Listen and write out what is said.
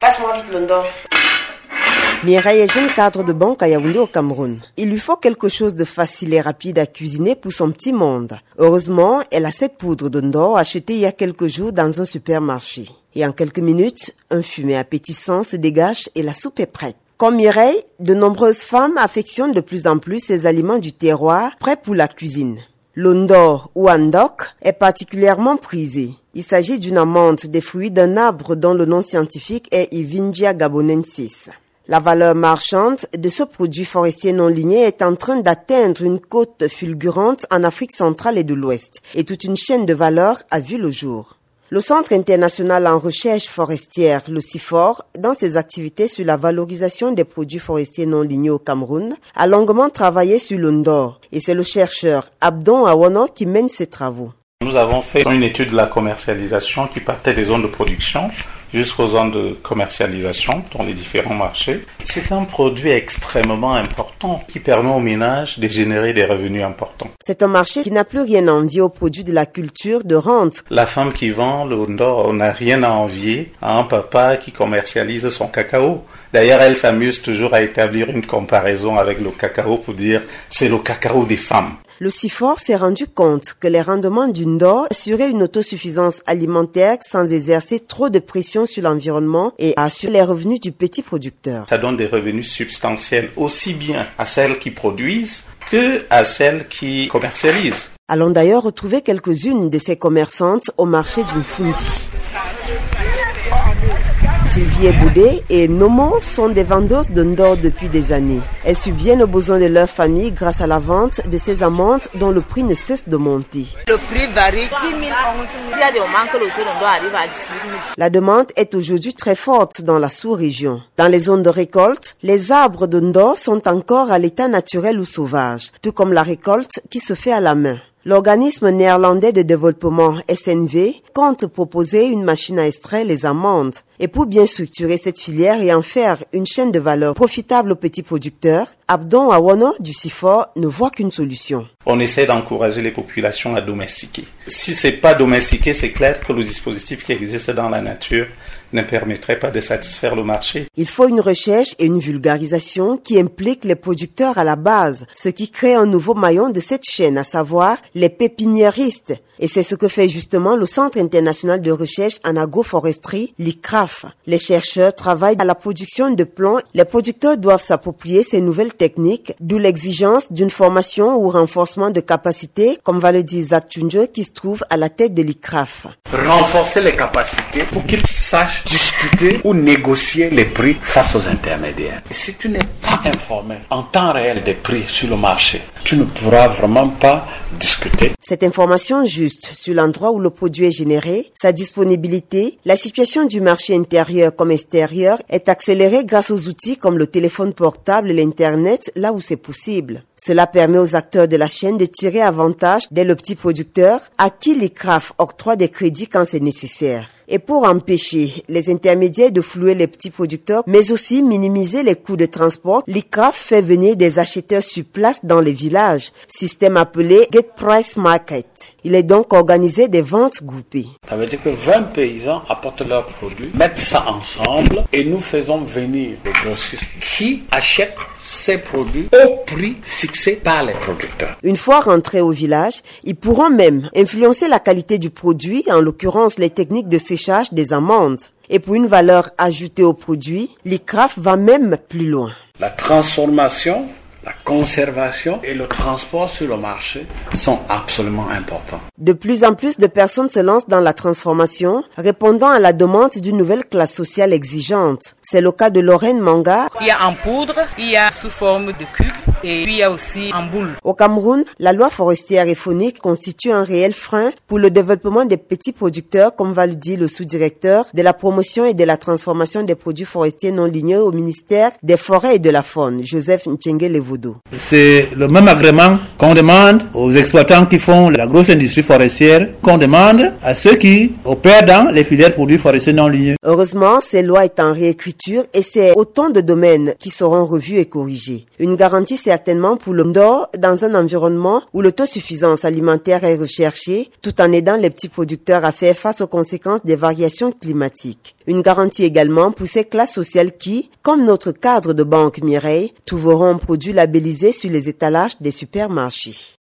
Passe-moi vite London. Mireille est jeune cadre de banque à Yaoundé au Cameroun. Il lui faut quelque chose de facile et rapide à cuisiner pour son petit monde. Heureusement, elle a cette poudre d'Ondor achetée il y a quelques jours dans un supermarché. Et en quelques minutes, un fumet appétissant se dégage et la soupe est prête. Comme Mireille, de nombreuses femmes affectionnent de plus en plus ces aliments du terroir prêts pour la cuisine. L'ondor ou andok est particulièrement prisé. Il s'agit d'une amande des fruits d'un arbre dont le nom scientifique est Ivingia gabonensis. La valeur marchande de ce produit forestier non ligné est en train d'atteindre une côte fulgurante en Afrique centrale et de l'Ouest, et toute une chaîne de valeur a vu le jour. Le Centre international en recherche forestière, le CIFOR, dans ses activités sur la valorisation des produits forestiers non lignés au Cameroun, a longuement travaillé sur l'Ondor, et c'est le chercheur Abdon Awono qui mène ses travaux. Nous avons fait une étude de la commercialisation qui partait des zones de production jusqu'aux zones de commercialisation dans les différents marchés. C'est un produit extrêmement important qui permet aux ménages de générer des revenus importants. C'est un marché qui n'a plus rien à envier aux produits de la culture de rente. La femme qui vend le on n'a rien à envier à un papa qui commercialise son cacao. D'ailleurs, elle s'amuse toujours à établir une comparaison avec le cacao pour dire c'est le cacao des femmes. Le CIFOR s'est rendu compte que les rendements du Ndor assuraient une autosuffisance alimentaire sans exercer trop de pression sur l'environnement et assurer les revenus du petit producteur. Ça donne des revenus substantiels aussi bien à celles qui produisent que à celles qui commercialisent. Allons d'ailleurs retrouver quelques-unes de ces commerçantes au marché d'une Fundi. Sylvie Boudé et Nomo sont des vendeuses de Ndor depuis des années. Elles subviennent aux besoins de leur famille grâce à la vente de ces amandes dont le prix ne cesse de monter. Le prix varie 10 000 S'il y a des moments que le Ndor arrive à 18 000. La demande est aujourd'hui très forte dans la sous-région. Dans les zones de récolte, les arbres de Ndor sont encore à l'état naturel ou sauvage, tout comme la récolte qui se fait à la main. L'organisme néerlandais de développement SNV compte proposer une machine à extraire les amandes. Et pour bien structurer cette filière et en faire une chaîne de valeur profitable aux petits producteurs, Abdon Awono du CIFOR ne voit qu'une solution. On essaie d'encourager les populations à domestiquer. Si c'est pas domestiqué, c'est clair que le dispositif qui existe dans la nature ne permettrait pas de satisfaire le marché. Il faut une recherche et une vulgarisation qui impliquent les producteurs à la base, ce qui crée un nouveau maillon de cette chaîne, à savoir les pépiniéristes. Et c'est ce que fait justement le Centre international de recherche en agroforesterie, l'ICRAF. Les chercheurs travaillent à la production de plants. Les producteurs doivent s'approprier ces nouvelles techniques, d'où l'exigence d'une formation ou renforcement de capacité, comme va le dire Zach Tunjo, qui se trouve à la tête de l'ICRAF. Renforcer les capacités pour qu'ils discuter ou négocier les prix face aux intermédiaires. Si tu n'es pas informé en temps réel des prix sur le marché, tu ne pourras vraiment pas discuter. Cette information juste sur l'endroit où le produit est généré, sa disponibilité, la situation du marché intérieur comme extérieur est accélérée grâce aux outils comme le téléphone portable et l'Internet là où c'est possible. Cela permet aux acteurs de la chaîne de tirer avantage dès le petit producteur à qui les CRAF octroient des crédits quand c'est nécessaire. Et pour empêcher les intermédiaires de flouer les petits producteurs, mais aussi minimiser les coûts de transport, l'ICRAF fait venir des acheteurs sur place dans les villages, système appelé Get Price Market. Il est donc organisé des ventes groupées. Ça veut dire que 20 paysans apportent leurs produits, mettent ça ensemble et nous faisons venir les grossistes qui achètent ces produits au prix fixé par les producteurs. Une fois rentrés au village, ils pourront même influencer la qualité du produit, en l'occurrence les techniques de séchage des amandes. Et pour une valeur ajoutée au produit, l'ICRAF va même plus loin. La transformation la conservation et le transport sur le marché sont absolument importants. De plus en plus de personnes se lancent dans la transformation, répondant à la demande d'une nouvelle classe sociale exigeante. C'est le cas de Lorraine Manga. Il y a en poudre, il y a sous forme de cube et puis il y a aussi en boule. Au Cameroun, la loi forestière et phonique constitue un réel frein pour le développement des petits producteurs, comme va le dire le sous-directeur de la promotion et de la transformation des produits forestiers non ligneux au ministère des Forêts et de la Faune, Joseph Nchenge C'est le même agrément qu'on demande aux exploitants qui font la grosse industrie forestière, qu'on demande à ceux qui opèrent dans les filières produits forestiers non ligneux. Heureusement, ces lois est en réécriture et c'est autant de domaines qui seront revus et corrigés. Une garantie certainement pour le Ndor dans un environnement où l'autosuffisance alimentaire est recherchée, tout en aidant les petits producteurs à faire face aux conséquences des variations climatiques. Une garantie également pour ces classes sociales qui, comme notre cadre de banque Mireille, trouveront produits labellisés sur les étalages des supermarchés.